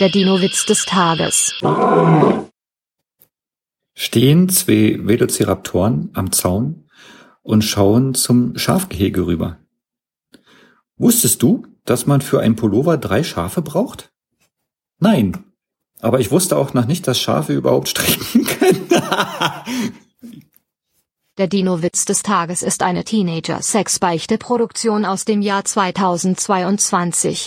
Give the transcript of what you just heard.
Der Dino-Witz des Tages. Stehen zwei Velociraptoren am Zaun und schauen zum Schafgehege rüber. Wusstest du, dass man für ein Pullover drei Schafe braucht? Nein. Aber ich wusste auch noch nicht, dass Schafe überhaupt strecken können. Der Dino-Witz des Tages ist eine Teenager-Sex-Beichte-Produktion aus dem Jahr 2022.